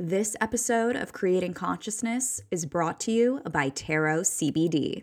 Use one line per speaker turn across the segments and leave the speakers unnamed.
This episode of Creating Consciousness is brought to you by Tarot CBD.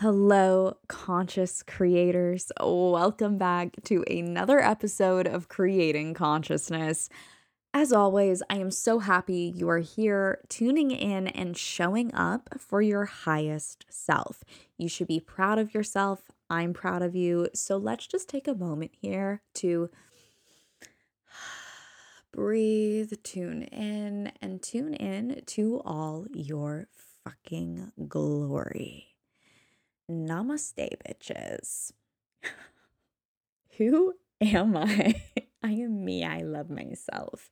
Hello, conscious creators. Welcome back to another episode of Creating Consciousness. As always, I am so happy you are here tuning in and showing up for your highest self. You should be proud of yourself. I'm proud of you. So let's just take a moment here to breathe, tune in, and tune in to all your fucking glory. Namaste, bitches. Who am I? I am me. I love myself.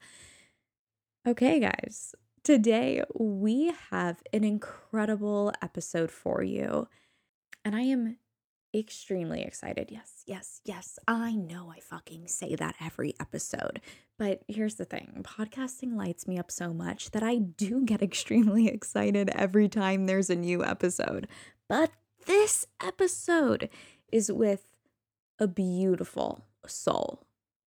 Okay, guys, today we have an incredible episode for you. And I am extremely excited. Yes, yes, yes. I know I fucking say that every episode. But here's the thing podcasting lights me up so much that I do get extremely excited every time there's a new episode. But this episode is with a beautiful soul.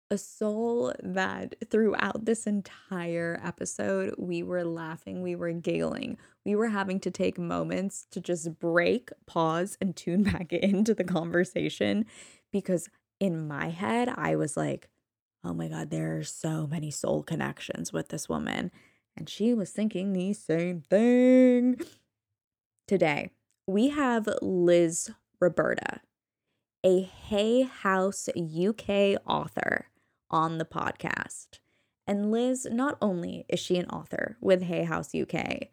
A soul that throughout this entire episode, we were laughing, we were giggling, we were having to take moments to just break, pause, and tune back into the conversation because in my head, I was like, oh my God, there are so many soul connections with this woman. And she was thinking the same thing. Today, we have Liz Roberta, a Hay House UK author, on the podcast. And Liz, not only is she an author with Hay House UK,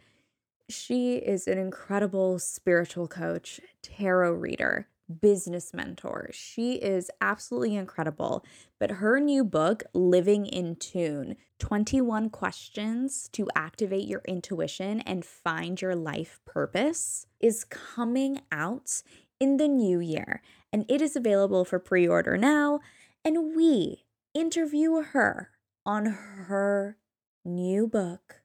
she is an incredible spiritual coach, tarot reader, business mentor. She is absolutely incredible. But her new book, Living in Tune 21 Questions to Activate Your Intuition and Find Your Life Purpose, is coming out in the new year. And it is available for pre order now. And we interview her on her new book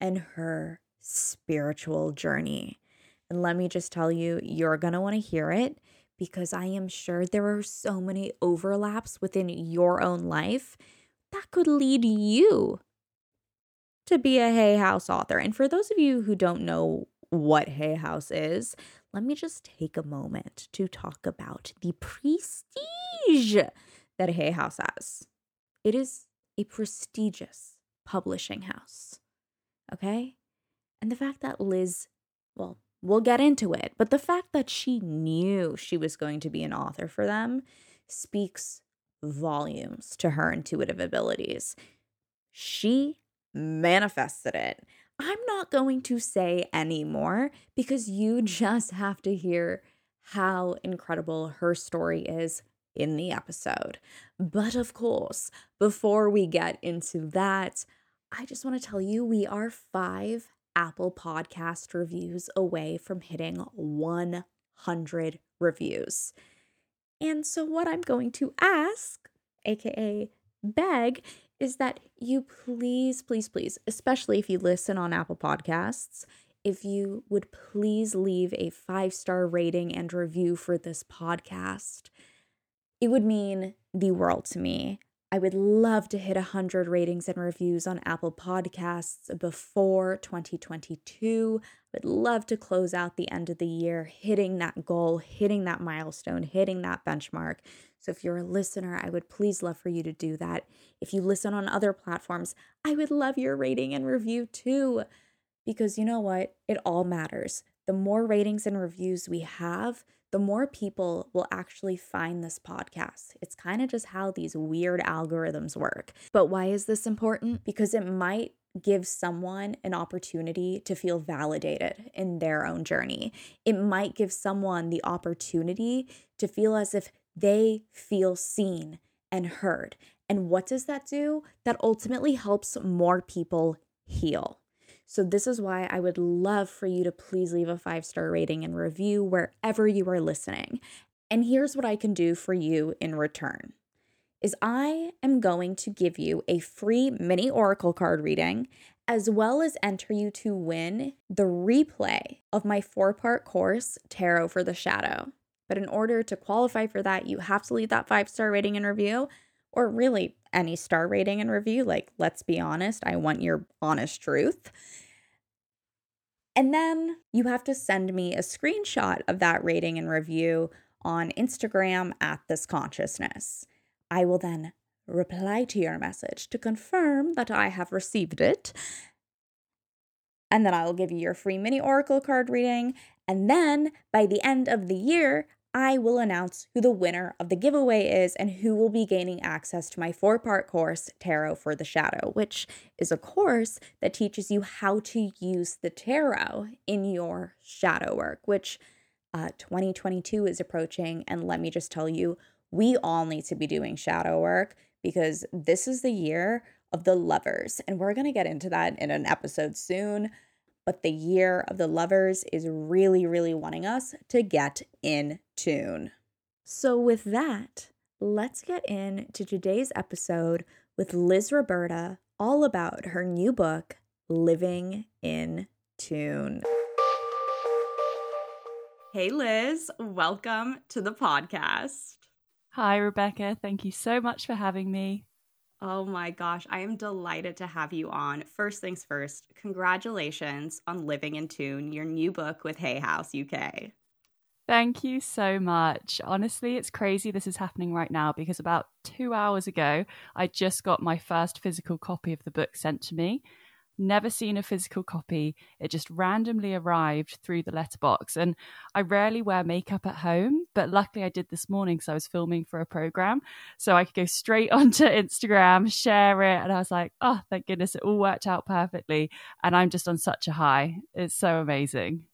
and her spiritual journey. And let me just tell you, you're going to want to hear it because I am sure there are so many overlaps within your own life that could lead you to be a Hay House author. And for those of you who don't know what Hay House is, let me just take a moment to talk about the prestige that Hay House has. It is a prestigious publishing house. Okay? And the fact that Liz, well, We'll get into it. But the fact that she knew she was going to be an author for them speaks volumes to her intuitive abilities. She manifested it. I'm not going to say any more because you just have to hear how incredible her story is in the episode. But of course, before we get into that, I just want to tell you we are five Apple Podcast reviews away from hitting 100 reviews. And so, what I'm going to ask, aka beg, is that you please, please, please, especially if you listen on Apple Podcasts, if you would please leave a five star rating and review for this podcast. It would mean the world to me. I would love to hit 100 ratings and reviews on Apple Podcasts before 2022. I would love to close out the end of the year hitting that goal, hitting that milestone, hitting that benchmark. So if you're a listener, I would please love for you to do that. If you listen on other platforms, I would love your rating and review too. Because you know what? It all matters. The more ratings and reviews we have, the more people will actually find this podcast. It's kind of just how these weird algorithms work. But why is this important? Because it might give someone an opportunity to feel validated in their own journey. It might give someone the opportunity to feel as if they feel seen and heard. And what does that do? That ultimately helps more people heal. So, this is why I would love for you to please leave a five star rating and review wherever you are listening. And here's what I can do for you in return is I am going to give you a free mini oracle card reading as well as enter you to win the replay of my four-part course Tarot for the Shadow. But in order to qualify for that, you have to leave that five-star rating and review or really any star rating and review. Like, let's be honest, I want your honest truth. And then you have to send me a screenshot of that rating and review on Instagram at this consciousness. I will then reply to your message to confirm that I have received it. And then I will give you your free mini oracle card reading. And then by the end of the year, I will announce who the winner of the giveaway is and who will be gaining access to my four part course, Tarot for the Shadow, which is a course that teaches you how to use the tarot in your shadow work, which uh, 2022 is approaching. And let me just tell you, we all need to be doing shadow work because this is the year of the lovers. And we're going to get into that in an episode soon but the year of the lovers is really, really wanting us to get in tune. So, with that, let's get into today's episode with Liz Roberta, all about her new book, Living in Tune. Hey, Liz, welcome to the podcast.
Hi, Rebecca. Thank you so much for having me.
Oh my gosh, I am delighted to have you on. First things first, congratulations on Living in Tune, your new book with Hay House UK.
Thank you so much. Honestly, it's crazy this is happening right now because about two hours ago, I just got my first physical copy of the book sent to me never seen a physical copy. It just randomly arrived through the letterbox. And I rarely wear makeup at home, but luckily I did this morning because I was filming for a program. So I could go straight onto Instagram, share it. And I was like, oh, thank goodness it all worked out perfectly. And I'm just on such a high. It's so amazing.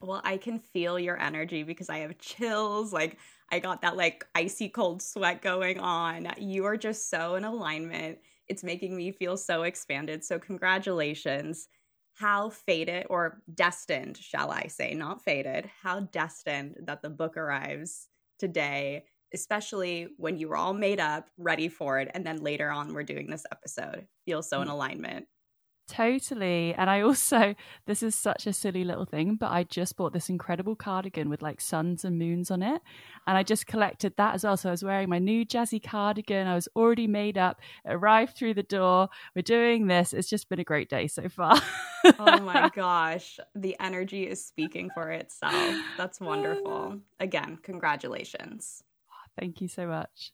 Well, I can feel your energy because I have chills. Like, I got that like icy cold sweat going on. You are just so in alignment it's making me feel so expanded. So, congratulations. How fated or destined, shall I say, not fated, how destined that the book arrives today, especially when you were all made up, ready for it. And then later on, we're doing this episode. Feels so in mm. alignment.
Totally. And I also, this is such a silly little thing, but I just bought this incredible cardigan with like suns and moons on it. And I just collected that as well. So I was wearing my new jazzy cardigan. I was already made up, it arrived through the door. We're doing this. It's just been a great day so far.
oh my gosh. The energy is speaking for itself. That's wonderful. Again, congratulations.
Thank you so much.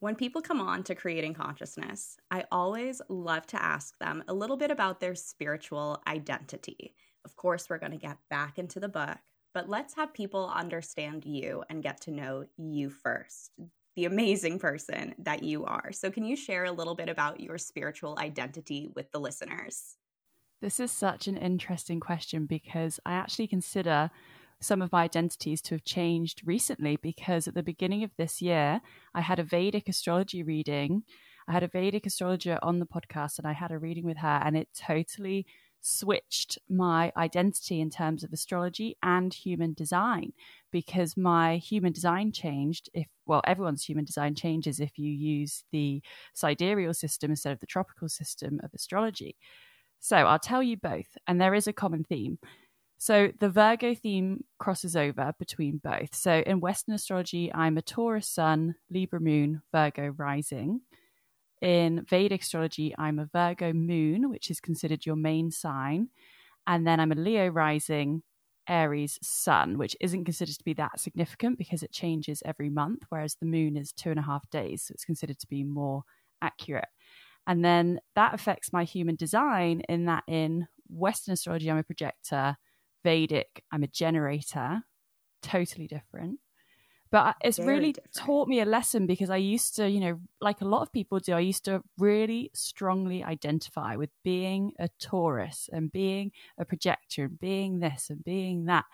When people come on to creating consciousness, I always love to ask them a little bit about their spiritual identity. Of course, we're going to get back into the book, but let's have people understand you and get to know you first, the amazing person that you are. So, can you share a little bit about your spiritual identity with the listeners?
This is such an interesting question because I actually consider some of my identities to have changed recently because at the beginning of this year, I had a Vedic astrology reading. I had a Vedic astrologer on the podcast and I had a reading with her, and it totally switched my identity in terms of astrology and human design because my human design changed if well everyone's human design changes if you use the sidereal system instead of the tropical system of astrology so i'll tell you both and there is a common theme so the Virgo theme crosses over between both. So in Western astrology, I'm a Taurus sun, Libra moon, Virgo rising. In Vedic astrology, I'm a Virgo moon, which is considered your main sign. And then I'm a Leo rising, Aries sun, which isn't considered to be that significant because it changes every month, whereas the moon is two and a half days. So it's considered to be more accurate. And then that affects my human design in that in Western astrology, I'm a projector. Vedic, I'm a generator, totally different. But it's Very really different. taught me a lesson because I used to, you know, like a lot of people do, I used to really strongly identify with being a Taurus and being a projector and being this and being that.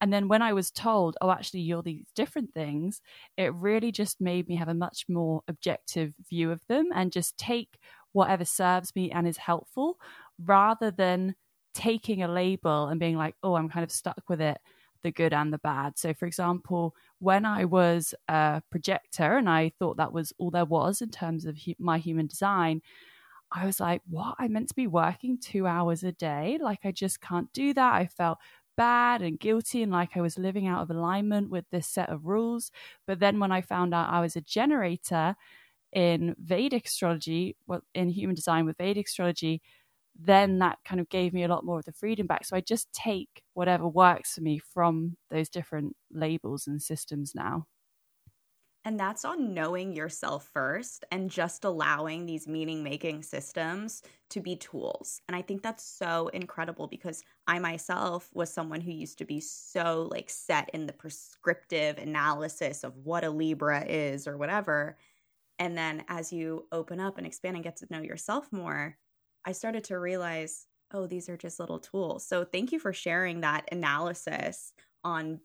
And then when I was told, oh, actually, you're these different things, it really just made me have a much more objective view of them and just take whatever serves me and is helpful rather than taking a label and being like, oh, I'm kind of stuck with it, the good and the bad. So, for example, when I was a projector and I thought that was all there was in terms of hu- my human design, I was like, what? I meant to be working two hours a day? Like, I just can't do that. I felt bad and guilty and like I was living out of alignment with this set of rules. But then when I found out I was a generator in Vedic astrology, well, in human design with Vedic astrology, then that kind of gave me a lot more of the freedom back. So I just take whatever works for me from those different labels and systems now.
And that's on knowing yourself first and just allowing these meaning making systems to be tools. And I think that's so incredible because I myself was someone who used to be so like set in the prescriptive analysis of what a Libra is or whatever. And then as you open up and expand and get to know yourself more, I started to realize, oh, these are just little tools. So thank you for sharing that analysis on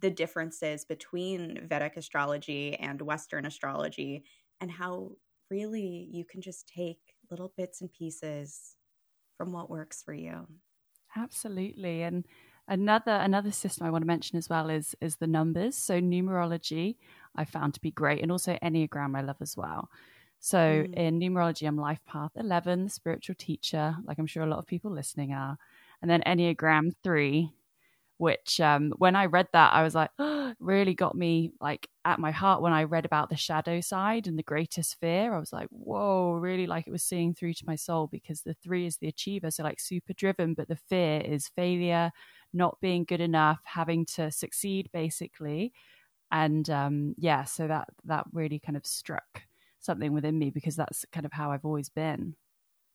the differences between Vedic astrology and Western astrology and how really you can just take little bits and pieces from what works for you.
Absolutely. And another another system I want to mention as well is is the numbers. So numerology I found to be great and also Enneagram I love as well. So mm. in numerology I'm life path 11, the spiritual teacher, like I'm sure a lot of people listening are. And then Enneagram 3, which um, when I read that, I was like, oh, really got me like at my heart when I read about the shadow side and the greatest fear. I was like, whoa, really like it was seeing through to my soul because the three is the achiever, so like super driven, but the fear is failure, not being good enough, having to succeed basically. And um, yeah, so that that really kind of struck something within me because that's kind of how I've always been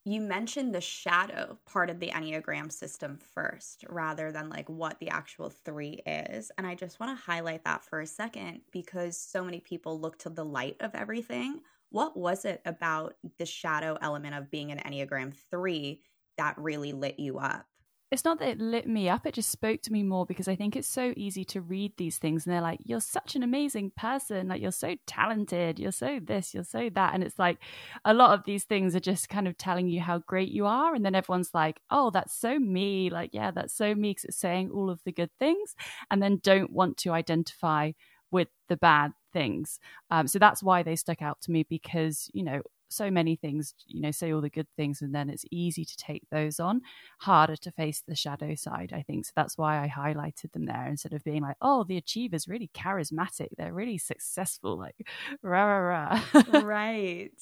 you mentioned the shadow part of the Enneagram system first, rather than like what the actual three is. And I just want to highlight that for a second because so many people look to the light of everything. What was it about the shadow element of being an Enneagram three that really lit you up?
It's not that it lit me up, it just spoke to me more because I think it's so easy to read these things and they're like, you're such an amazing person. Like, you're so talented. You're so this, you're so that. And it's like a lot of these things are just kind of telling you how great you are. And then everyone's like, oh, that's so me. Like, yeah, that's so me because it's saying all of the good things and then don't want to identify with the bad things. Um, so that's why they stuck out to me because, you know, so many things, you know, say all the good things, and then it's easy to take those on, harder to face the shadow side, I think. So that's why I highlighted them there instead of being like, oh, the achiever's really charismatic. They're really successful, like, rah, rah,
rah. right.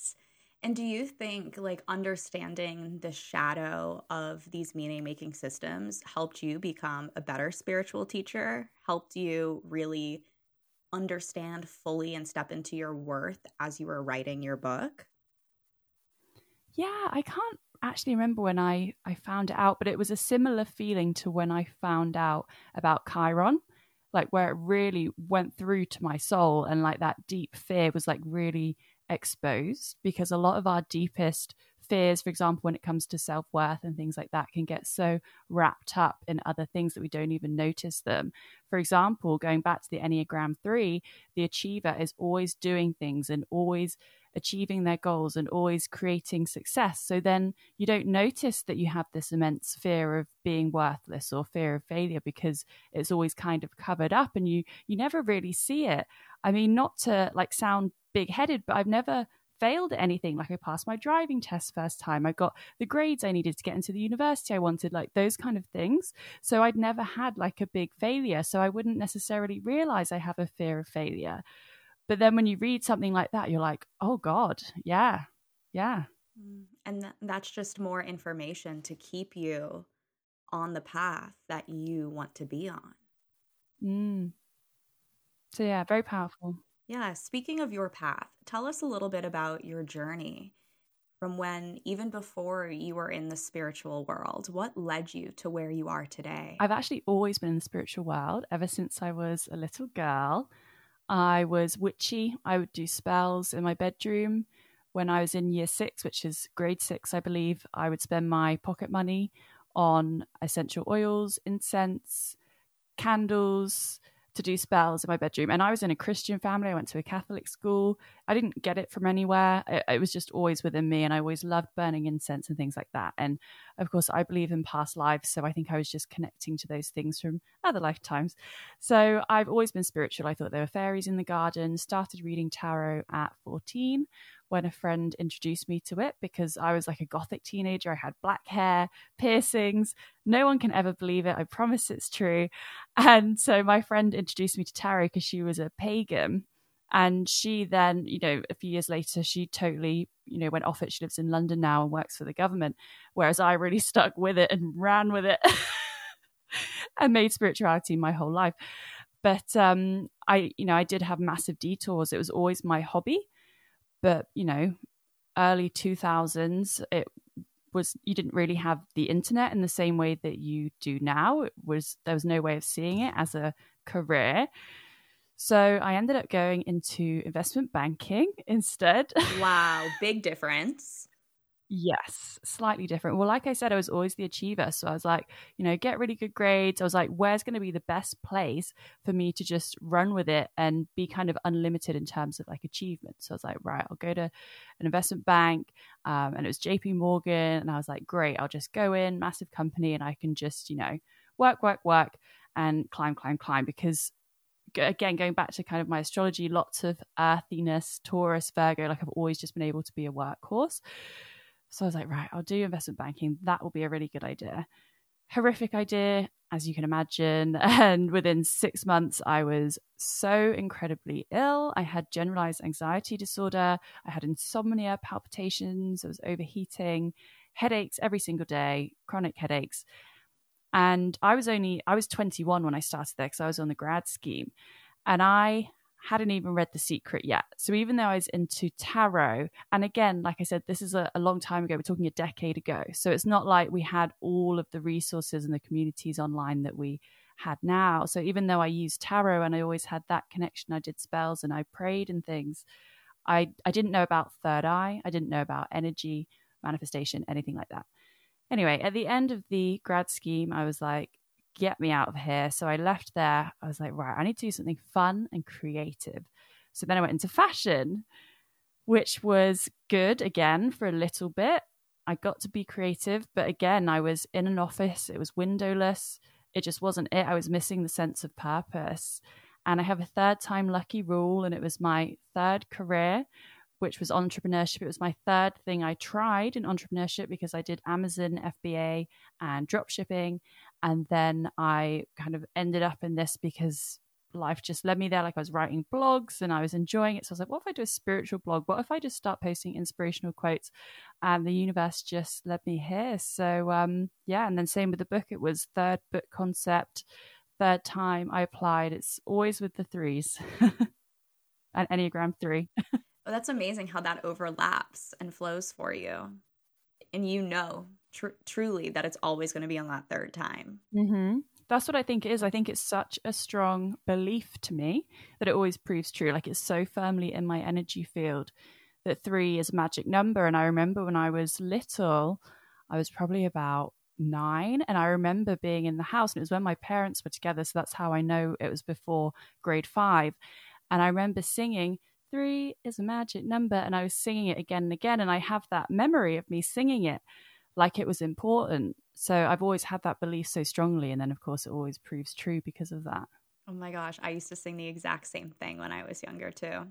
And do you think like understanding the shadow of these meaning making systems helped you become a better spiritual teacher? Helped you really understand fully and step into your worth as you were writing your book?
Yeah, I can't actually remember when I, I found it out, but it was a similar feeling to when I found out about Chiron, like where it really went through to my soul and like that deep fear was like really exposed because a lot of our deepest fears, for example, when it comes to self worth and things like that, can get so wrapped up in other things that we don't even notice them. For example, going back to the Enneagram 3, the achiever is always doing things and always achieving their goals and always creating success. So then you don't notice that you have this immense fear of being worthless or fear of failure because it's always kind of covered up and you you never really see it. I mean, not to like sound big headed, but I've never failed at anything. Like I passed my driving test first time. I got the grades I needed to get into the university I wanted, like those kind of things. So I'd never had like a big failure. So I wouldn't necessarily realize I have a fear of failure. But then when you read something like that, you're like, oh God, yeah, yeah.
Mm, and th- that's just more information to keep you on the path that you want to be on.
Mm. So, yeah, very powerful.
Yeah. Speaking of your path, tell us a little bit about your journey from when, even before you were in the spiritual world, what led you to where you are today?
I've actually always been in the spiritual world ever since I was a little girl. I was witchy. I would do spells in my bedroom. When I was in year six, which is grade six, I believe, I would spend my pocket money on essential oils, incense, candles to do spells in my bedroom. And I was in a Christian family. I went to a Catholic school. I didn't get it from anywhere. It, it, was just always within me. And I always loved burning incense and things like that. And of course, I believe in past lives. So I think I was just connecting to those things from other lifetimes. So I've always been spiritual. I thought there were fairies in the garden, started reading tarot at 14 when a friend introduced me to it because I was like a gothic teenager. I had black hair, piercings. No one can ever believe it. I promise it's true. And so my friend introduced me to tarot because she was a pagan. And she then, you know, a few years later, she totally, you know, went off it. She lives in London now and works for the government. Whereas I really stuck with it and ran with it and made spirituality my whole life. But um, I, you know, I did have massive detours. It was always my hobby but you know early 2000s it was you didn't really have the internet in the same way that you do now. It was there was no way of seeing it as a career. So i ended up going into investment banking instead.
Wow big difference
Yes, slightly different. Well, like I said, I was always the achiever. So I was like, you know, get really good grades. I was like, where's going to be the best place for me to just run with it and be kind of unlimited in terms of like achievement? So I was like, right, I'll go to an investment bank. Um, and it was JP Morgan. And I was like, great, I'll just go in, massive company, and I can just, you know, work, work, work and climb, climb, climb. Because again, going back to kind of my astrology, lots of earthiness, Taurus, Virgo, like I've always just been able to be a workhorse. So I was like, right, I'll do investment banking. That will be a really good idea. Horrific idea, as you can imagine. And within six months, I was so incredibly ill. I had generalized anxiety disorder. I had insomnia, palpitations. I was overheating, headaches every single day, chronic headaches. And I was only, I was 21 when I started there because I was on the grad scheme. And I hadn't even read The Secret yet. So even though I was into tarot, and again, like I said, this is a, a, long time ago, we're talking a decade ago. So it's not like we had all of the resources and the communities online that we had now. So even though I used tarot and I always had that connection, I did spells and I prayed and things, I, I didn't know about third eye. I didn't know about energy manifestation, anything like that. Anyway, at the end of the grad scheme, I was like, get me out of here. So I left there. I was like, right, I need to do something fun and creative. So then I went into fashion, which was good again for a little bit. I got to be creative, but again, I was in an office, it was windowless. It just wasn't it. I was missing the sense of purpose. And I have a third time lucky rule, and it was my third career, which was entrepreneurship. It was my third thing I tried in entrepreneurship because I did Amazon FBA and drop shipping. And then I kind of ended up in this because life just led me there. Like I was writing blogs and I was enjoying it. So I was like, what if I do a spiritual blog? What if I just start posting inspirational quotes? And the universe just led me here. So um, yeah, and then same with the book. It was third book concept, third time I applied. It's always with the threes. and Enneagram three.
well, that's amazing how that overlaps and flows for you. And you know tr- truly that it's always going to be on that third time.
Mm-hmm. That's what I think it is. I think it's such a strong belief to me that it always proves true. Like it's so firmly in my energy field that three is a magic number. And I remember when I was little, I was probably about nine and i remember being in the house and it was when my parents were together so that's how i know it was before grade five and i remember singing three is a magic number and i was singing it again and again and i have that memory of me singing it like it was important. So I've always had that belief so strongly. And then, of course, it always proves true because of that.
Oh my gosh. I used to sing the exact same thing when I was younger, too.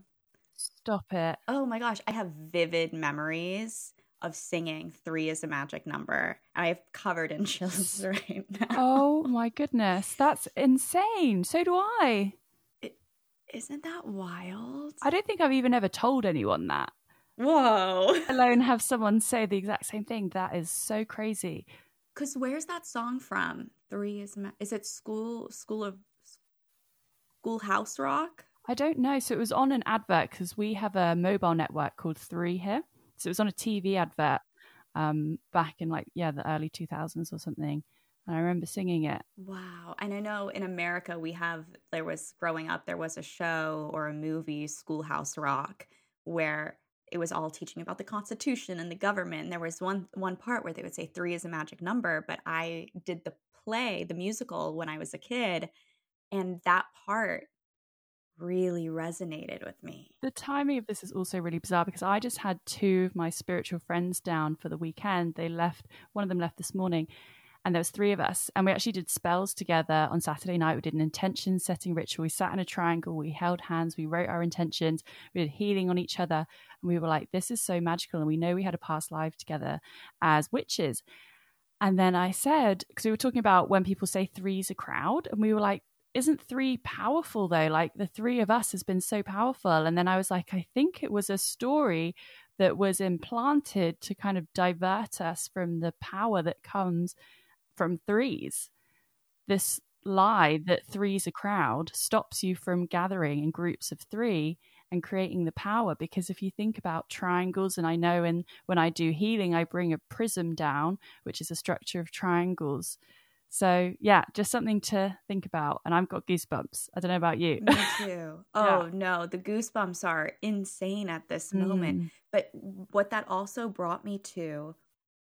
Stop it.
Oh my gosh. I have vivid memories of singing Three is a Magic Number. And I have covered in chills right now.
Oh my goodness. That's insane. So do I.
It, isn't that wild?
I don't think I've even ever told anyone that.
Whoa.
Alone have someone say the exact same thing. That is so crazy.
Cause where's that song from? Three is ma- is it school school of schoolhouse rock?
I don't know. So it was on an advert because we have a mobile network called Three here. So it was on a TV advert um, back in like yeah the early two thousands or something. And I remember singing it.
Wow. And I know in America we have there was growing up there was a show or a movie Schoolhouse Rock where it was all teaching about the constitution and the government and there was one one part where they would say 3 is a magic number but i did the play the musical when i was a kid And that part really resonated with me.
The timing of this is also really bizarre because I just had two of my spiritual friends down for the weekend. They left, one of them left this morning, and there was three of us and we actually did spells together on saturday night. We did an intention setting ritual. We sat in a triangle. We held hands. We wrote our intentions. We did healing on each other. And we were like this is so magical. And we know we had a past life together as witches. And then i said because we were talking about when people say three's a crowd and we were like isn't three powerful though? Like the three of us has been so powerful. And then i was like i think it was a story that was implanted to kind of divert us from the power that comes from threes. This lie that three's a crowd stops you from gathering in groups of three and creating the power because if you think about triangles and i know and when i do healing i bring a prism down which is a structure of triangles so yeah just something to think about and i've got goosebumps i don't know about you
me too oh yeah. no the goosebumps are insane at this moment mm. but what that also brought me to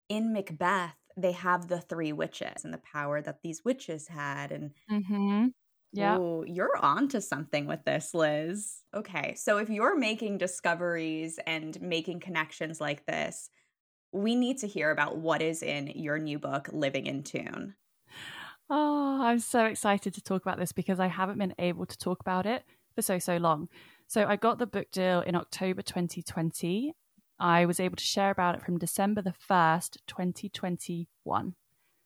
in macbeth they have the three witches and the power that these witches had and
mm-hmm. yeah.
You're on to something with this liz. Okay so if you're making discoveries and making connections like this we need to hear about what is in your new book living in tune.
Oh i'm so excited to talk about this because i haven't been able to talk about it for so so long. So I got the book deal in October 2020 I was able to share about it from December the 1st, 2021.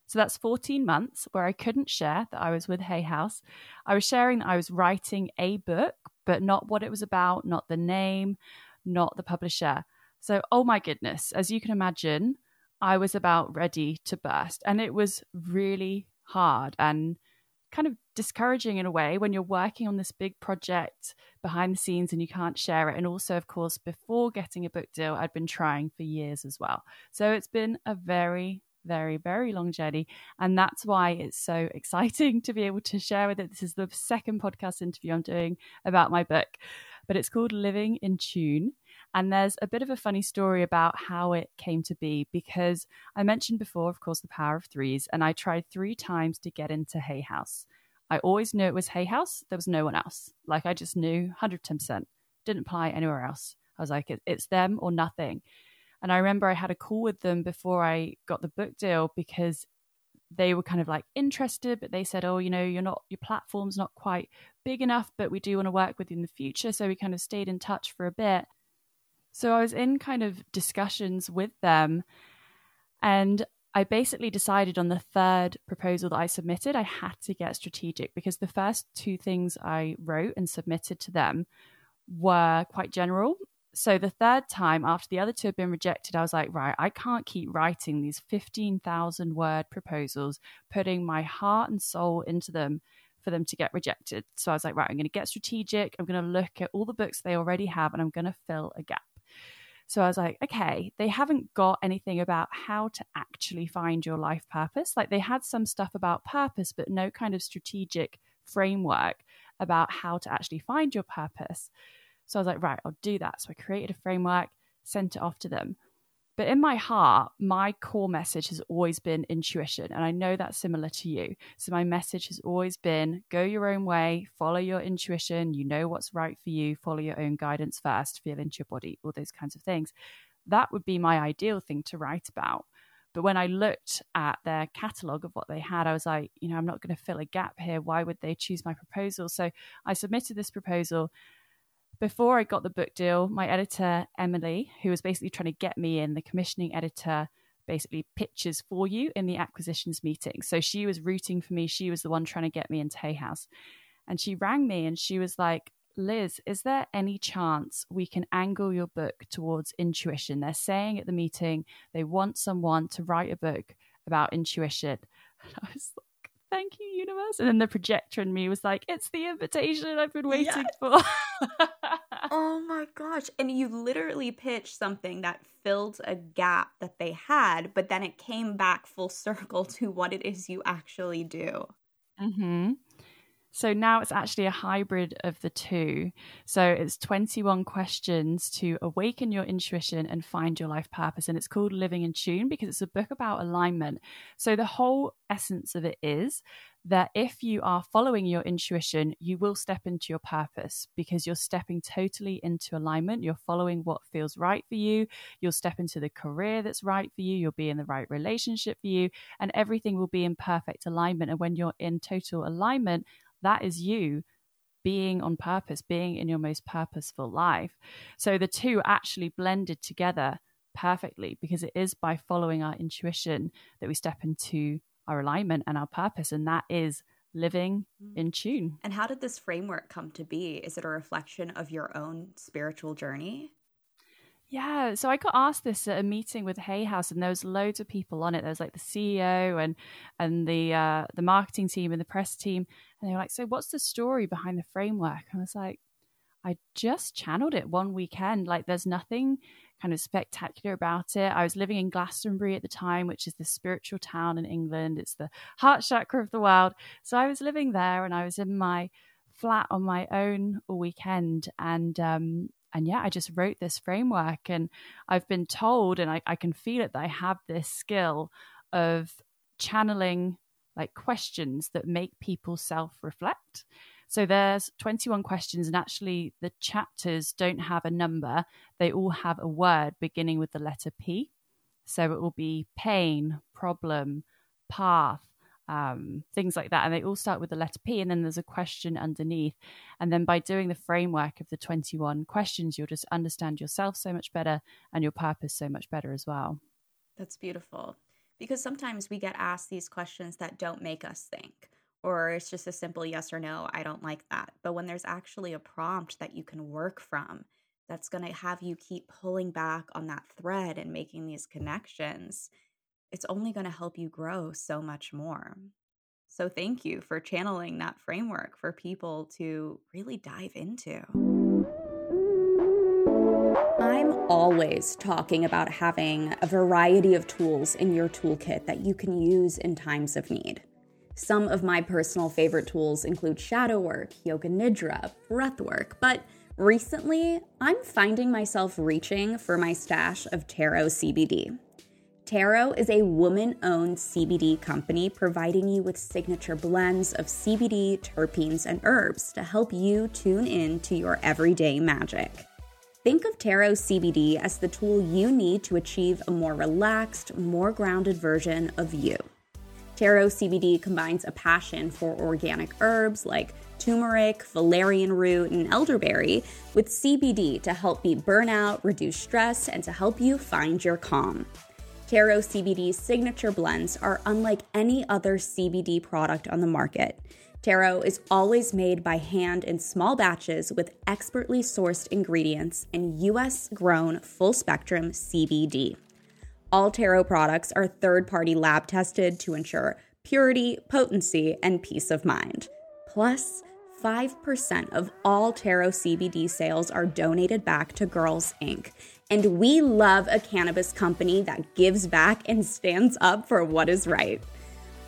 So that's 14 months where I couldn't share that I was with Hay House. I was sharing that I was writing a book, but not what it was about, not the name, not the publisher. So, oh my goodness, as you can imagine, I was about ready to burst. And it was really hard and kind of discouraging in a way when you're working on this big project behind the scenes and you can't share it. And also, of course, before getting a book deal, I'd been trying for years as well. So it's been a very, very, very long journey. And that's why it's so exciting to be able to share with it. This is the second podcast interview I'm doing about my book, but it's called Living in Tune. And there's a bit of a funny story about how it came to be because I mentioned before, of course, the power of threes, and I tried three times to get into Hay House. I always knew it was Hay House. There was no one else. Like I just knew 110%. Didn't apply anywhere else. I was like, it's them or nothing. And I remember I had a call with them before I got the book deal because they were kind of like interested, but they said, oh, you know, you're not, your platform's not quite big enough, but we do want to work with you in the future. So we kind of stayed in touch for a bit. So I was in kind of discussions with them and I basically decided on the third proposal that I submitted, I had to get strategic because the first two things I wrote and submitted to them were quite general. So the third time, after the other two had been rejected, I was like, right, I can't keep writing these 15,000 word proposals, putting my heart and soul into them for them to get rejected. So I was like, right, I'm going to get strategic. I'm going to look at all the books they already have and I'm going to fill a gap. So I was like, okay, they haven't got anything about how to actually find your life purpose. Like they had some stuff about purpose, but no kind of strategic framework about how to actually find your purpose. So I was like, right, I'll do that. So I created a framework, sent it off to them. But in my heart, my core message has always been intuition. And I know that's similar to you. So my message has always been go your own way, follow your intuition. You know what's right for you, follow your own guidance first, feel into your body, all those kinds of things. That would be my ideal thing to write about. But when I looked at their catalogue of what they had, I was like, you know, I'm not going to fill a gap here. Why would they choose my proposal? So I submitted this proposal before I got the book deal, my editor, Emily, who was basically trying to get me in, the commissioning editor, basically pitches for you in the acquisitions meeting. So she was rooting for me. She was the one trying to get me into Hay House. And she rang me and she was like, Liz, is there any chance we can angle your book towards intuition? They're saying at the meeting they want someone to write a book about intuition. And I was like, thank you, universe. And then the projector in me was like, it's the invitation I've been waiting yes. for.
oh my gosh. And you literally pitched something that filled a gap that they had, but then it came back full circle to what it is you actually do.
Mm-hmm. So now it's actually a hybrid of the two. So it's 21 questions to awaken your intuition and find your life purpose. And it's called Living in Tune because it's a book about alignment. So the whole essence of it is that if you are following your intuition, you will step into your purpose because you're stepping totally into alignment. You're following what feels right for you. You'll step into the career that's right for you. You'll be in the right relationship for you, and everything will be in perfect alignment. And when you're in total alignment, that is you being on purpose, being in your most purposeful life. So the two actually blended together perfectly because it is by following our intuition that we step into our alignment and our purpose. And that is living mm. in tune.
And how did this framework come to be? Is it a reflection of your own spiritual journey?
Yeah, so I got asked this at a meeting with Hay House, and there was loads of people on it. There was like the CEO and and the uh, the marketing team and the press team, and they were like, "So, what's the story behind the framework?" And I was like, "I just channeled it one weekend. Like, there's nothing kind of spectacular about it. I was living in Glastonbury at the time, which is the spiritual town in England. It's the heart chakra of the world. So I was living there and I was in my flat on my own all weekend and um and yeah, I just wrote this framework and I've been told and I, I can feel it that I have this skill of channeling like questions that make people self-reflect. So there's 21 questions, and actually, the chapters don't have a number. They all have a word beginning with the letter P. So it will be pain, problem, path, um, things like that. And they all start with the letter P, and then there's a question underneath. And then by doing the framework of the 21 questions, you'll just understand yourself so much better and your purpose so much better as well.
That's beautiful. Because sometimes we get asked these questions that don't make us think or it's just a simple yes or no, I don't like that. But when there's actually a prompt that you can work from, that's going to have you keep pulling back on that thread and making these connections, it's only going to help you grow so much more. So, thank you for channeling that framework for people to really dive into. I'm always talking about having a variety of tools in your toolkit that you can use in times of need. Some of my personal favorite tools include shadow work, yoga nidra, breath work, but recently I'm finding myself reaching for my stash of Tarot CBD. Tarot is a woman owned CBD company providing you with signature blends of CBD, terpenes, and herbs to help you tune in to your everyday magic. Think of Tarot CBD as the tool you need to achieve a more relaxed, more grounded version of you. Tarot CBD combines a passion for organic herbs like turmeric, valerian root, and elderberry with CBD to help beat burnout, reduce stress, and to help you find your calm. Tarot CBD's signature blends are unlike any other CBD product on the market. Tarot is always made by hand in small batches with expertly sourced ingredients and US grown full spectrum CBD. All tarot products are third party lab tested to ensure purity, potency, and peace of mind. Plus, 5% of all tarot CBD sales are donated back to Girls Inc. And we love a cannabis company that gives back and stands up for what is right.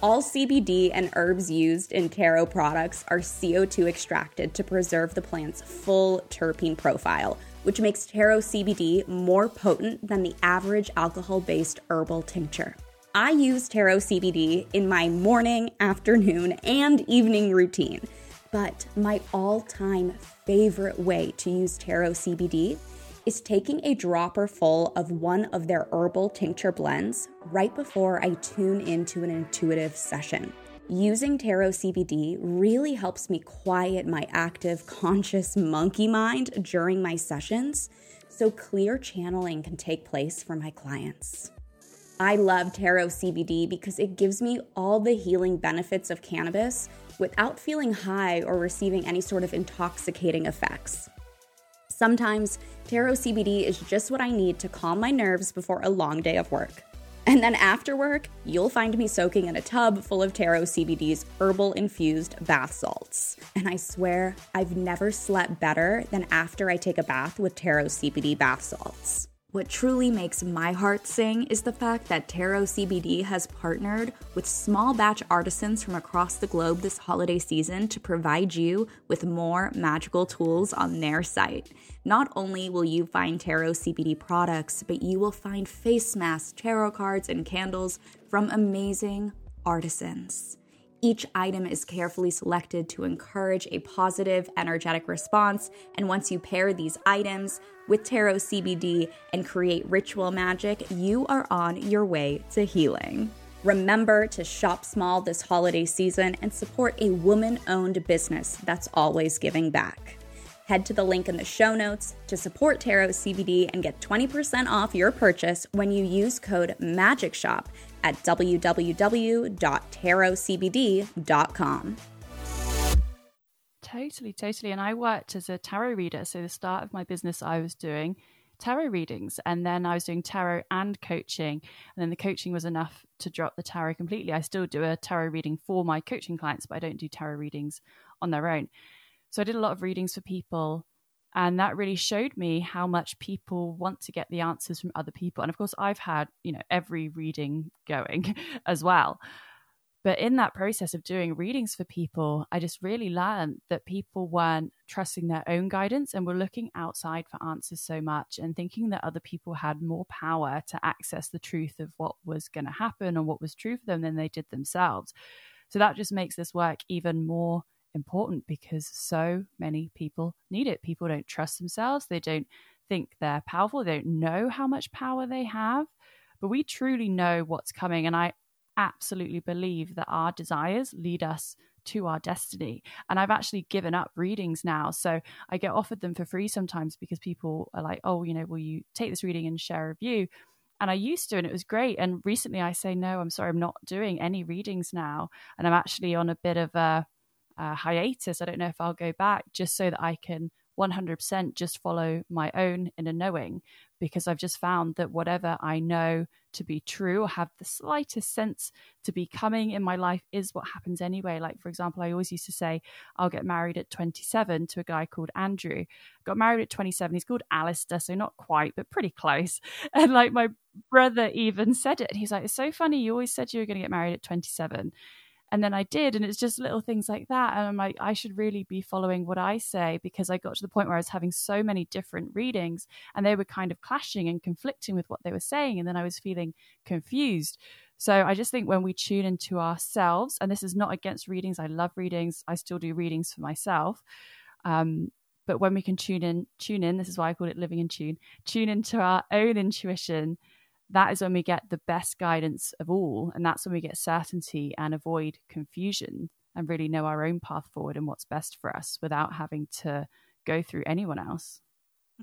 All CBD and herbs used in tarot products are CO2 extracted to preserve the plant's full terpene profile which makes Tarot CBD more potent than the average alcohol based herbal tincture. I use Tarot CBD in my morning, afternoon, and evening routine, but my all time favorite way to use Tarot CBD is taking a dropper full of one of their herbal tincture blends right before I tune into an intuitive session. Using Tarot CBD really helps me quiet my active, conscious monkey mind during my sessions so clear channeling can take place for my clients. I love Tarot CBD because it gives me all the healing benefits of cannabis without feeling high or receiving any sort of intoxicating effects. Sometimes Tarot CBD is just what I need to calm my nerves before a long day of work. And then after work, you'll find me soaking in a tub full of Tarot CBD's herbal infused bath salts. And I swear, I've never slept better than after I take a bath with Tarot CBD bath salts. What truly makes my heart sing is the fact that Tarot CBD has partnered with small batch artisans from across the globe this holiday season to provide you with more magical tools on their site. Not only will you find Tarot CBD products, but you will find face masks, tarot cards, and candles from amazing artisans. Each item is carefully selected to encourage a positive, energetic response. And once you pair these items with Tarot CBD and create ritual magic, you are on your way to healing. Remember to shop small this holiday season and support a woman owned business that's always giving back. Head to the link in the show notes to support Tarot CBD and get 20% off your purchase when you use code MAGICSHOP at www.tarotcbd.com.
Totally, totally. And I worked as a tarot reader. So, the start of my business, I was doing tarot readings and then I was doing tarot and coaching. And then the coaching was enough to drop the tarot completely. I still do a tarot reading for my coaching clients, but I don't do tarot readings on their own. So, I did a lot of readings for people and that really showed me how much people want to get the answers from other people. And of course i've had you know every reading going as well. But in that process of doing readings for people i just really learned that people weren't trusting their own guidance and were looking outside for answers so much and thinking that other people had more power to access the truth of what was going to happen and what was true for them than they did themselves. So that just makes this work even more important because so many people need it. People don't trust themselves, they don't think they're powerful, they don't know how much power they have. But we truly know what's coming. And I absolutely believe that our desires lead us to our destiny. And I've actually given up readings now. So I get offered them for free sometimes because people are like, oh, you know, will you take this reading and share a review? And I used to, and it was great. And recently I say, no, I'm sorry, I'm not doing any readings now. And I'm actually on a bit of a uh, hiatus. I don't know if I'll go back just so that I can 100% just follow my own inner knowing because I've just found that whatever I know to be true or have the slightest sense to be coming in my life is what happens anyway. Like, for example, I always used to say, I'll get married at 27 to a guy called Andrew. Got married at 27. He's called Alistair, so not quite, but pretty close. And like, my brother even said it. He's like, It's so funny. You always said you were going to get married at 27 and then I did, and it's just little things like that. And I'm like, I should really be following what I say because I got to the point where I was having so many different readings and they were kind of clashing and conflicting with what they were saying. And then I was feeling confused. So I just think when we tune into ourselves, and this is not against readings, I love readings, I still do readings for myself. Um, but when we can tune in, tune in, this is why I call it living in tune, tune into our own intuition that is when we get the best guidance of all. And that's when we get certainty and avoid confusion and really know our own path forward and what's best for us without having to go through anyone else.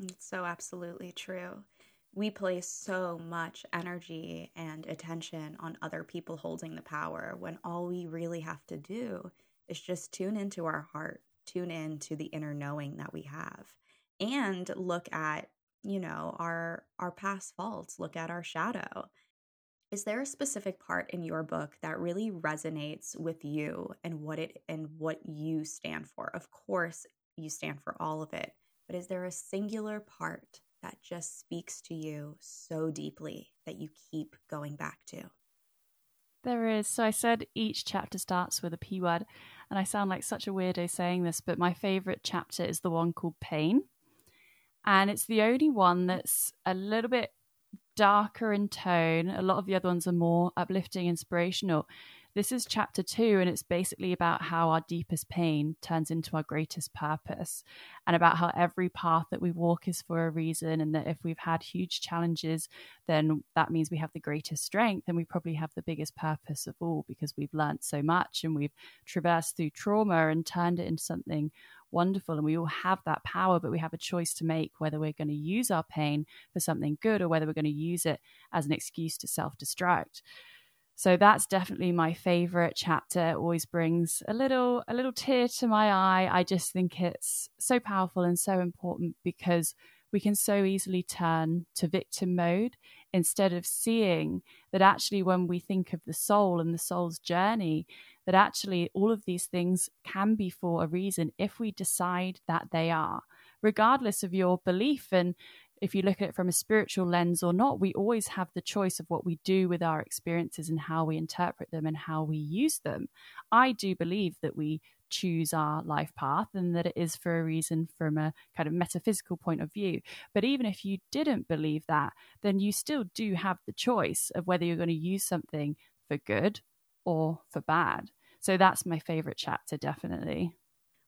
It's so absolutely true. We place so much energy and attention on other people holding the power when all we really have to do is just tune into our heart, tune in to the inner knowing that we have, and look at you know our our past faults look at our shadow. Is there a specific part in your book that really resonates with you and what it and what you stand for? Of course you stand for all of it but is there a singular part that just speaks to you so deeply that you keep going back to?
There is. So I said each chapter starts with a P word, and I sound like such a weirdo saying this, but my favorite chapter is the one called Pain and it's the only one that's a little bit darker in tone. A lot of the other ones are more uplifting, inspirational. This is chapter two, and it's basically about how our deepest pain turns into our greatest purpose, and about how every path that we walk is for a reason, and that if we've had huge challenges, then that means we have the greatest strength, and we probably have the biggest purpose of all because we've learned so much and we've traversed through trauma and turned it into something wonderful and we all have that power, but we have a choice to make whether we're going to use our pain for something good or whether we're going to use it as an excuse to self destruct. So that's definitely my favorite chapter. It always brings a little a little tear to my eye. I just think it's so powerful and so important because we can so easily turn to victim mode instead of seeing that actually when we think of the soul and the soul's journey that actually all of these things can be for a reason if we decide that they are, regardless of your belief. And if you look at it from a spiritual lens or not, we always have the choice of what we do with our experiences and how we interpret them and how we use them. I do believe that we choose our life path and that it is for a reason from a kind of metaphysical point of view. But even if you didn't believe that, then you still do have the choice of whether you're going to use something for good or for bad. So that's my favorite chapter, definitely.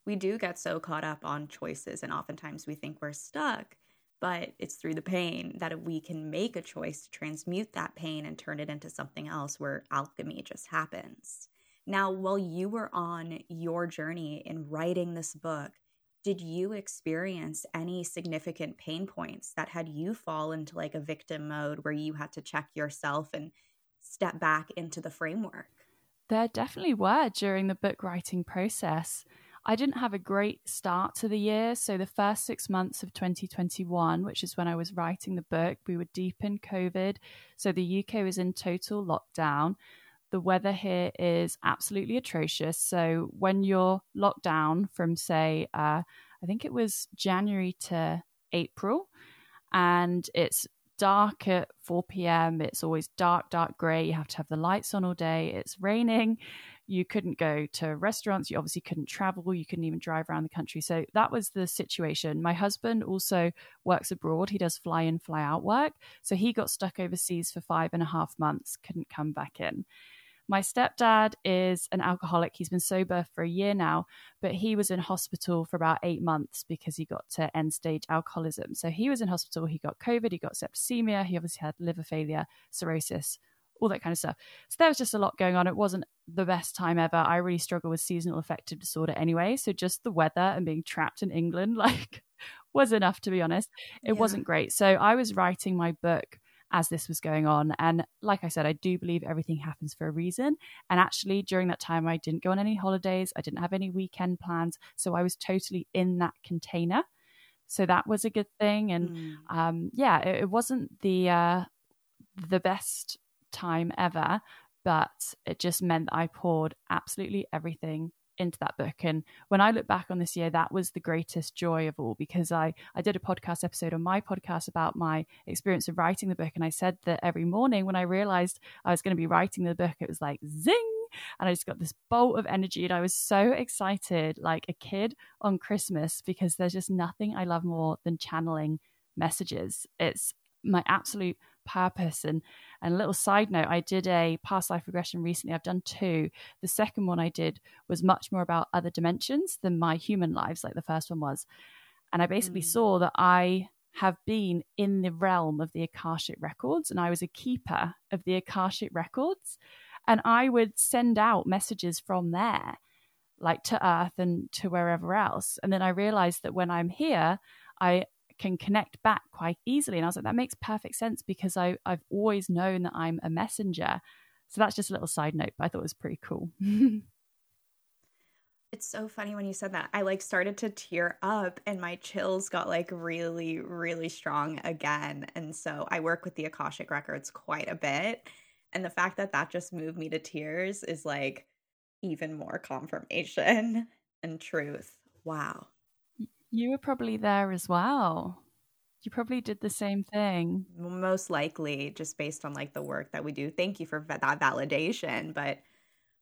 We do get so caught up on choices, and oftentimes we think we're stuck but it's through the pain that we can make a choice to transmute that pain and turn it into something else where alchemy just happens. Now, while you were on your journey in writing this book, did you experience any significant pain points that had you fall into like a victim mode where you had to check yourself and step back into the framework?
There definitely were during the book writing process. I didn't have a great start to the year. So, the first six months of 2021, which is when I was writing the book, we were deep in COVID. So, the UK was in total lockdown. The weather here is absolutely atrocious. So, when you're locked down from, say, uh, I think it was January to April, and it's dark at 4 p.m. It's always dark, dark grey. You have to have the lights on all day. It's raining you couldn't go to restaurants you obviously couldn't travel you couldn't even drive around the country so that was the situation my husband also works abroad he does fly in fly out work so he got stuck overseas for five and a half months couldn't come back in my stepdad is an alcoholic. He's been sober for a year now, but he was in hospital for about eight months because he got to end stage alcoholism. So he was in hospital. He got COVID, he got septicemia, he obviously had liver failure, cirrhosis, all that kind of stuff. So there was just a lot going on. It wasn't the best time ever. I really struggle with seasonal affective disorder anyway. So just the weather and being trapped in England, like, was enough to be honest. It yeah. wasn't great. So I was writing my book as this was going on. And like I said, I do believe everything happens for a reason. And actually, during that time, I didn't go on any holidays, I didn't have any weekend plans. So I was totally in that container. So that was a good thing. And mm. um, yeah, it, it wasn't the uh, the best time ever, but it just meant that I poured absolutely everything into that book. And when I look back on this year, that was the greatest joy of all because I, I did a podcast episode on my podcast about my experience of writing the book. And I said that every morning when I realized I was going to be writing the book, it was like zing. And I just got this bolt of energy. And I was so excited, like a kid on Christmas, because there's just nothing I love more than channeling messages. It's my absolute purpose. And and a little side note i did a past life regression recently. I've done two. The second one i did was much more about other dimensions than my human lives like the first one was. And i basically mm. saw that i have been in the realm of the akashic records and i was a keeper of the akashic records. And i would send out messages from there like to earth and to wherever else. And then i realized that when i'm here i can connect back quite easily. And I was like, that makes perfect sense because I, I've always known that I'm a messenger. So that's just a little side note, but I thought it was pretty cool.
it's so funny when you said that. I like started to tear up and my chills got like really, really strong again. And so I work with the Akashic Records quite a bit. And the fact that that just moved me to tears is like even more confirmation and truth. Wow.
You were probably there as well. You probably did the same thing.
Most likely, just based on like the work that we do. Thank you for that validation. But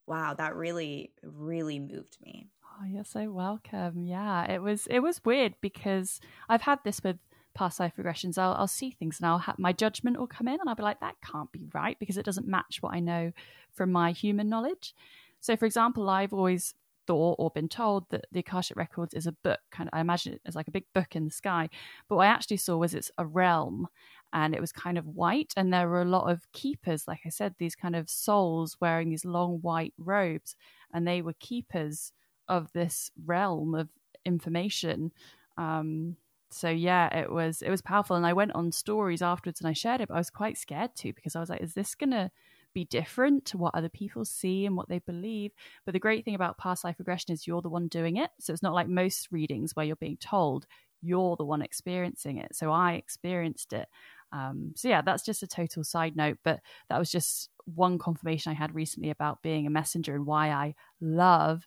wow, that really, really moved me.
Oh, you're so welcome. Yeah, it was it was weird because I've had this with past life regressions. I'll I'll see things and I'll have my judgment will come in and I'll be like, that can't be right because it doesn't match what I know from my human knowledge. So, for example, I've always thought or been told that the Akashic Records is a book. Kind of, I imagine it as like a big book in the sky. But what I actually saw was it's a realm and it was kind of white. And there were a lot of keepers, like I said, these kind of souls wearing these long white robes. And they were keepers of this realm of information. Um, so yeah, it was it was powerful. And I went on stories afterwards and I shared it, but I was quite scared too because I was like, is this gonna be different to what other people see and what they believe. But the great thing about past life regression is you're the one doing it. So it's not like most readings where you're being told, you're the one experiencing it. So I experienced it. Um, so yeah, that's just a total side note, but that was just one confirmation I had recently about being a messenger and why I love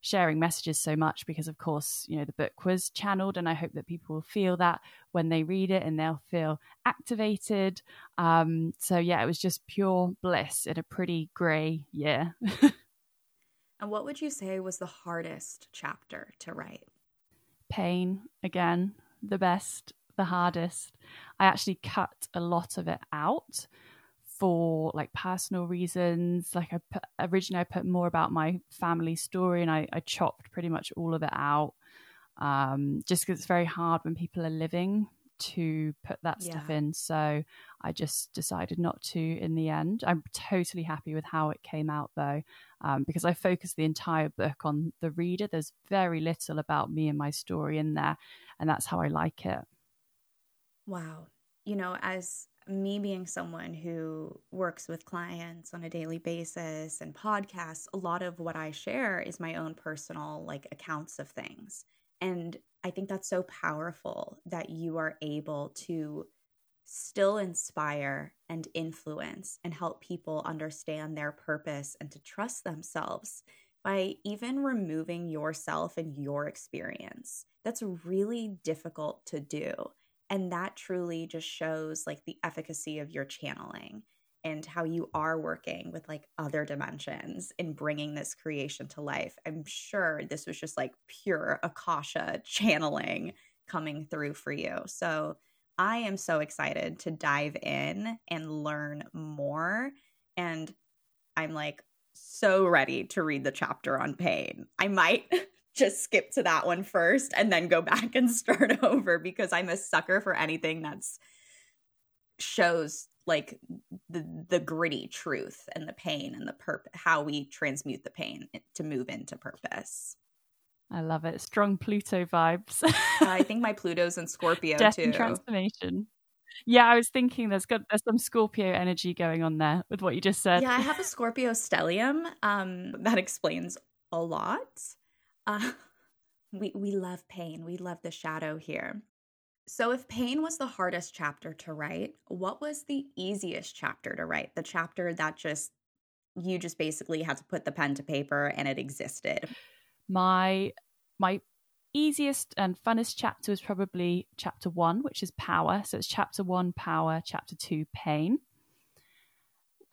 sharing messages so much because of course you know the book was channeled and i hope that people will feel that when they read it and they'll feel activated. Um, so yeah it was just pure bliss in a pretty gray year.
And what would you say was the hardest chapter to write?
Pain again the best the hardest. I actually cut a lot of it out for like personal reasons. Like I put, originally I put more about my family story and I, I chopped pretty much all of it out. Um, just because it's very hard when people are living to put that stuff yeah. in. So I just decided not to in the end. I'm totally happy with how it came out though, um, because I focused the entire book on the reader. There's very little about me and my story in there, and that's how I like it.
Wow. You know, as me being someone who works with clients on a daily basis and podcasts, a lot of what I share is my own personal like accounts of things. And I think that's so powerful that you are able to still inspire and influence and help people understand their purpose and to trust themselves by even removing yourself and your experience. That's really difficult to do. And that truly just shows like the efficacy of your channeling and how you are working with like other dimensions in bringing this creation to life. I'm sure this was just like pure Akasha channeling coming through for you. So I am so excited to dive in and learn more. And I'm like so ready to read the chapter on pain. I might just skip to that one first and then go back and start over because I'm a sucker for anything that's shows like the the gritty truth and the pain and the perp how we transmute the pain to move into purpose.
I love it. Strong Pluto vibes.
I think my Pluto's in Scorpio
Death
too.
And transformation. Yeah, I was thinking there's got there's some Scorpio energy going on there with what you just said.
Yeah, I have a Scorpio stellium. Um, that explains a lot. Uh, we, we love pain. We love the shadow here. So, if pain was the hardest chapter to write, what was the easiest chapter to write? The chapter that just, you just basically had to put the pen to paper and it existed.
My, my easiest and funnest chapter was probably chapter one, which is power. So, it's chapter one, power, chapter two, pain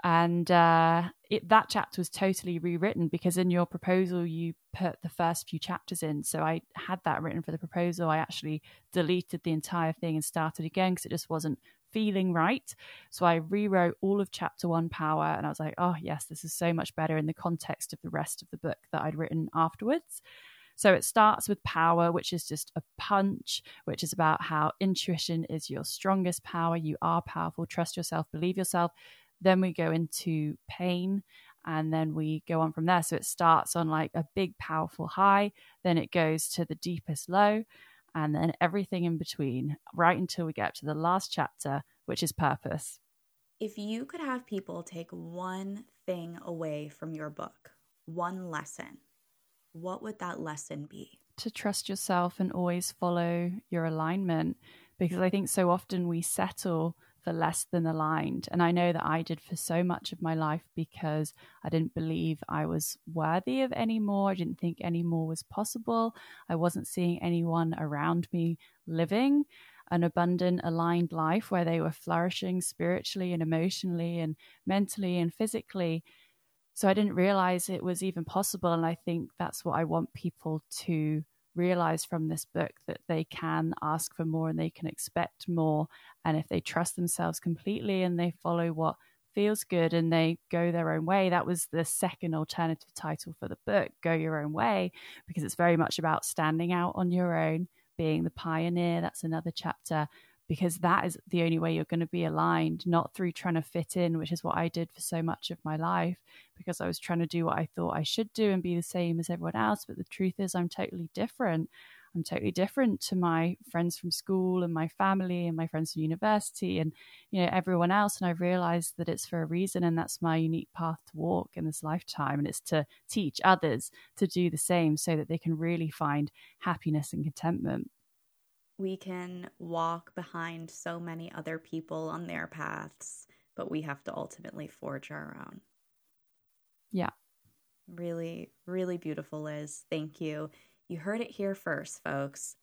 and uh, it, that chapter was totally rewritten because in your proposal you put the first few chapters in so i had that written for the proposal i actually deleted the entire thing and started again because it just wasn't feeling right so i rewrote all of chapter one power and i was like oh yes this is so much better in the context of the rest of the book that i'd written afterwards so it starts with power, which is just a punch, which is about how intuition is your strongest power. You are powerful. Trust yourself, believe yourself. Then we go into pain and then we go on from there. So it starts on like a big, powerful high, then it goes to the deepest low, and then everything in between, right until we get to the last chapter, which is purpose.
If you could have people take one thing away from your book, one lesson, what would that lesson be?
To trust yourself and always follow your alignment. Because I think so often we settle for less than aligned. And I know that I did for so much of my life because I didn't believe I was worthy of any more. I didn't think any more was possible. I wasn't seeing anyone around me living an abundant, aligned life where they were flourishing spiritually and emotionally and mentally and physically. So I didn't realize it was even possible. And I think that's what I want people to realize from this book that they can ask for more and they can expect more. And if they trust themselves completely and they follow what feels good and they go their own way, that was the second alternative title for the book, Go Your Own Way, because it's very much about standing out on your own, being the pioneer. That's another chapter because that is the only way you're going to be aligned, not through trying to fit in, which is what I did for so much of my life, because I was trying to do what I thought I should do and be the same as everyone else. But the truth is, I'm totally different. I'm totally different to my friends from school and my family and my friends from university and you know everyone else. And I've realized that it's for a reason, and that's my unique path to walk in this lifetime. And it's to teach others to do the same, so that they can really find happiness and contentment
we can walk behind so many other people on their paths, but we have to ultimately forge our own.
Yeah.
Really, really beautiful, Liz. Thank you. You heard it here first, folks.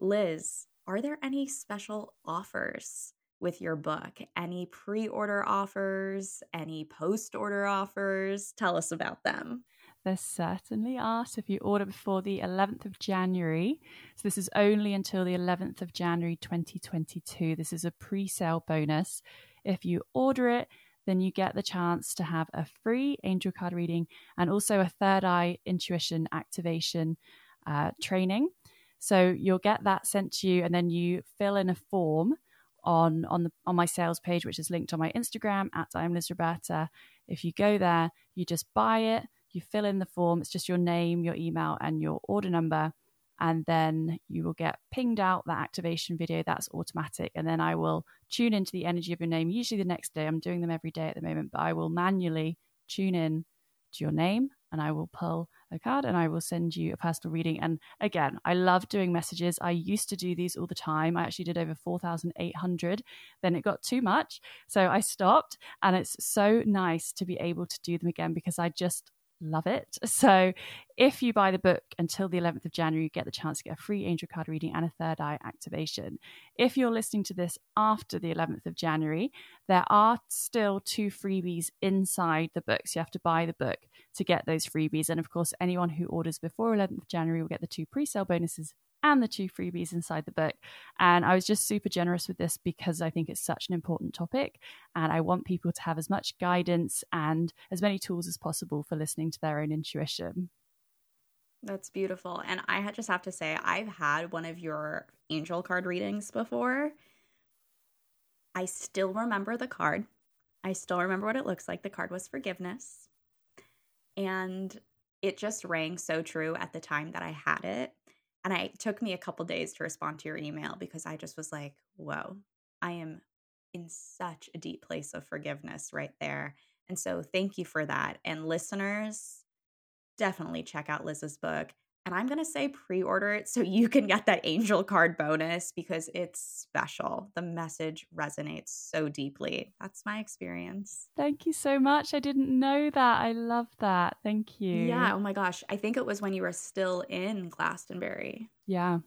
Liz, are there any special offers with your book? Any pre order offers? Any post order offers? Tell us about them.
There certainly are. So if you order before the 11th of January, so this is only until the 11th of January 2022, this is a pre sale bonus. If you order it, then you get the chance to have a free angel card reading and also a third eye intuition activation uh, training. So you'll get that sent to you, and then you fill in a form on on the on my sales page, which is linked on my Instagram at I'm Liz Roberta. If you go there, you just buy it, you fill in the form. It's just your name, your email, and your order number, and then you will get pinged out that activation video. That's automatic, and then I will tune into the energy of your name. Usually the next day. I'm doing them every day at the moment, but I will manually tune in to your name, and I will pull a card and I will send you a personal reading. And again, I love doing messages. I used to do these all the time. I actually did over 4,800. Then it got too much. So I stopped. And it's so nice to be able to do them again because I just love it. So if you buy the book until the 11th of January, you get the chance to get a free angel card reading and a third eye activation. If you're listening to this after the 11th of January, there are still two freebies inside the book. So you have to buy the book to get those freebies. And of course, anyone who orders before 11th of January will get the two pre sale bonuses and the two freebies inside the book. And I was just super generous with this because I think it's such an important topic. And I want people to have as much guidance and as many tools as possible for listening to their own intuition.
That's beautiful. And I just have to say, I've had one of your angel card readings before. I still remember the card. I still remember what it looks like. The card was forgiveness. And it just rang so true at the time that I had it. And I, it took me a couple days to respond to your email because I just was like, whoa, I am in such a deep place of forgiveness right there. And so thank you for that. And listeners, definitely check out Liz's book. And I'm going to say pre order it so you can get that angel card bonus because it's special. The message resonates so deeply. That's my experience.
Thank you so much. I didn't know that. I love that. Thank you.
Yeah. Oh my gosh. I think it was when you were still in Glastonbury.
Yeah.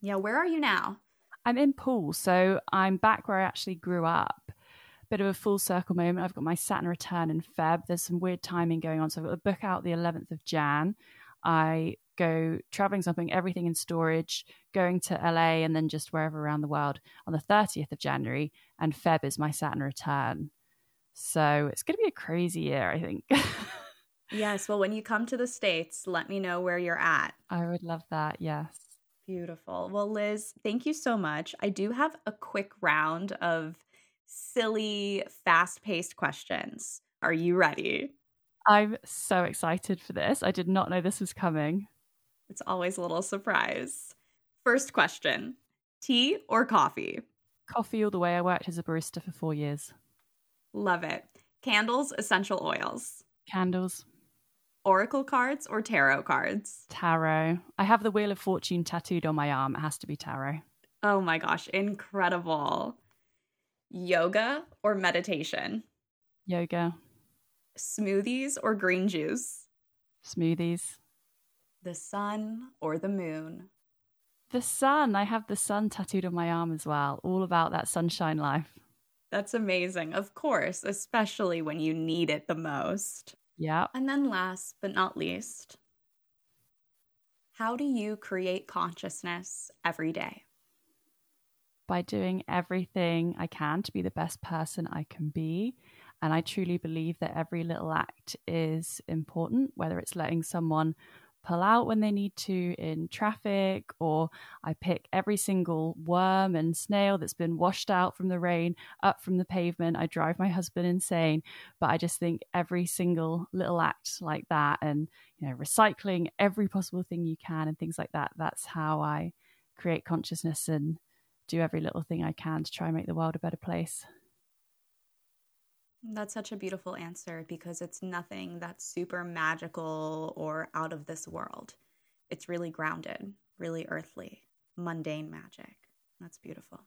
Yeah. Where are you now?
I'm in Poole. So I'm back where I actually grew up bit of a full circle moment. I've got my Saturn return in Feb. There's some weird timing going on. So I've got the book out the 11th of Jan. I go traveling something, everything in storage, going to LA and then just wherever around the world on the 30th of January. And Feb is my Saturn return. So it's going to be a crazy year, I think.
yes. Well, when you come to the States, let me know where you're at.
I would love that. Yes.
Beautiful. Well, Liz, thank you so much. I do have a quick round of silly, fast paced questions. Are you ready?
I'm so excited for this. I did not know this was coming.
It's always a little surprise. First question tea or coffee?
Coffee all the way. I worked as a barista for four years.
Love it. Candles, essential oils.
Candles.
Oracle cards or tarot cards?
Tarot. I have the Wheel of Fortune tattooed on my arm. It has to be tarot.
Oh my gosh, incredible. Yoga or meditation?
Yoga.
Smoothies or green juice?
Smoothies.
The sun or the moon?
The sun. I have the sun tattooed on my arm as well. All about that sunshine life.
That's amazing. Of course, especially when you need it the most.
Yeah.
And then last but not least, how do you create consciousness every day?
By doing everything I can to be the best person I can be and I truly believe that every little act is important, whether it's letting someone pull out when they need to in traffic, or I pick every single worm and snail that's been washed out from the rain up from the pavement. I drive my husband insane, but I just think every single little act like that and, you know, recycling every possible thing you can and things like that, that's how I create consciousness and do every little thing I can to try and make the world a better place.
That's such a beautiful answer because it's nothing that's super magical or out of this world. It's really grounded, really earthly, mundane magic. That's beautiful.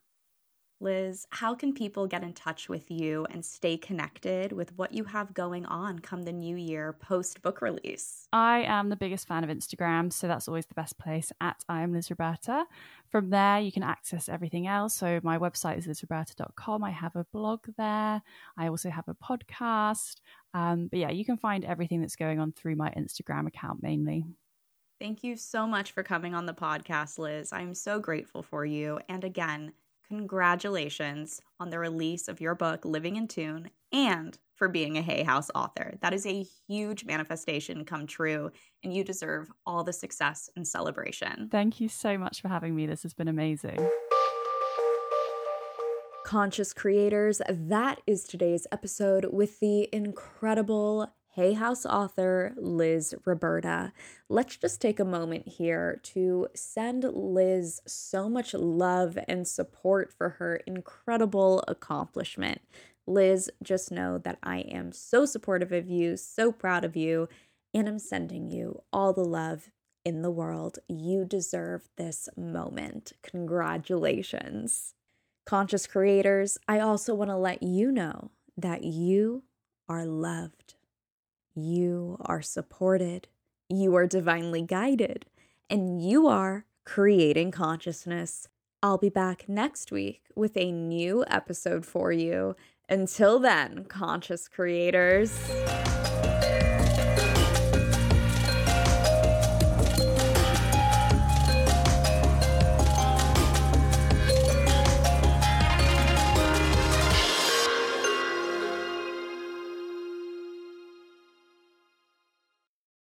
Liz, how can people get in touch with you and stay connected with what you have going on come the new year post book release?
I am the biggest fan of Instagram, so that's always the best place at I am Liz Roberta. From there, you can access everything else. So my website is lizroberta.com. I have a blog there. I also have a podcast. Um, but yeah, you can find everything that's going on through my Instagram account mainly.
Thank you so much for coming on the podcast, Liz. I'm so grateful for you. And again, congratulations on the release of your book, Living in Tune, and for being a Hay House author. That is a huge manifestation come true, and you deserve all the success and celebration.
Thank you so much for having me. This has been amazing.
Conscious creators, that is today's episode with the incredible Hay House author Liz Roberta. Let's just take a moment here to send Liz so much love and support for her incredible accomplishment. Liz, just know that I am so supportive of you, so proud of you, and I'm sending you all the love in the world. You deserve this moment. Congratulations. Conscious creators, I also want to let you know that you are loved. You are supported, you are divinely guided, and you are creating consciousness. I'll be back next week with a new episode for you. Until then, conscious creators.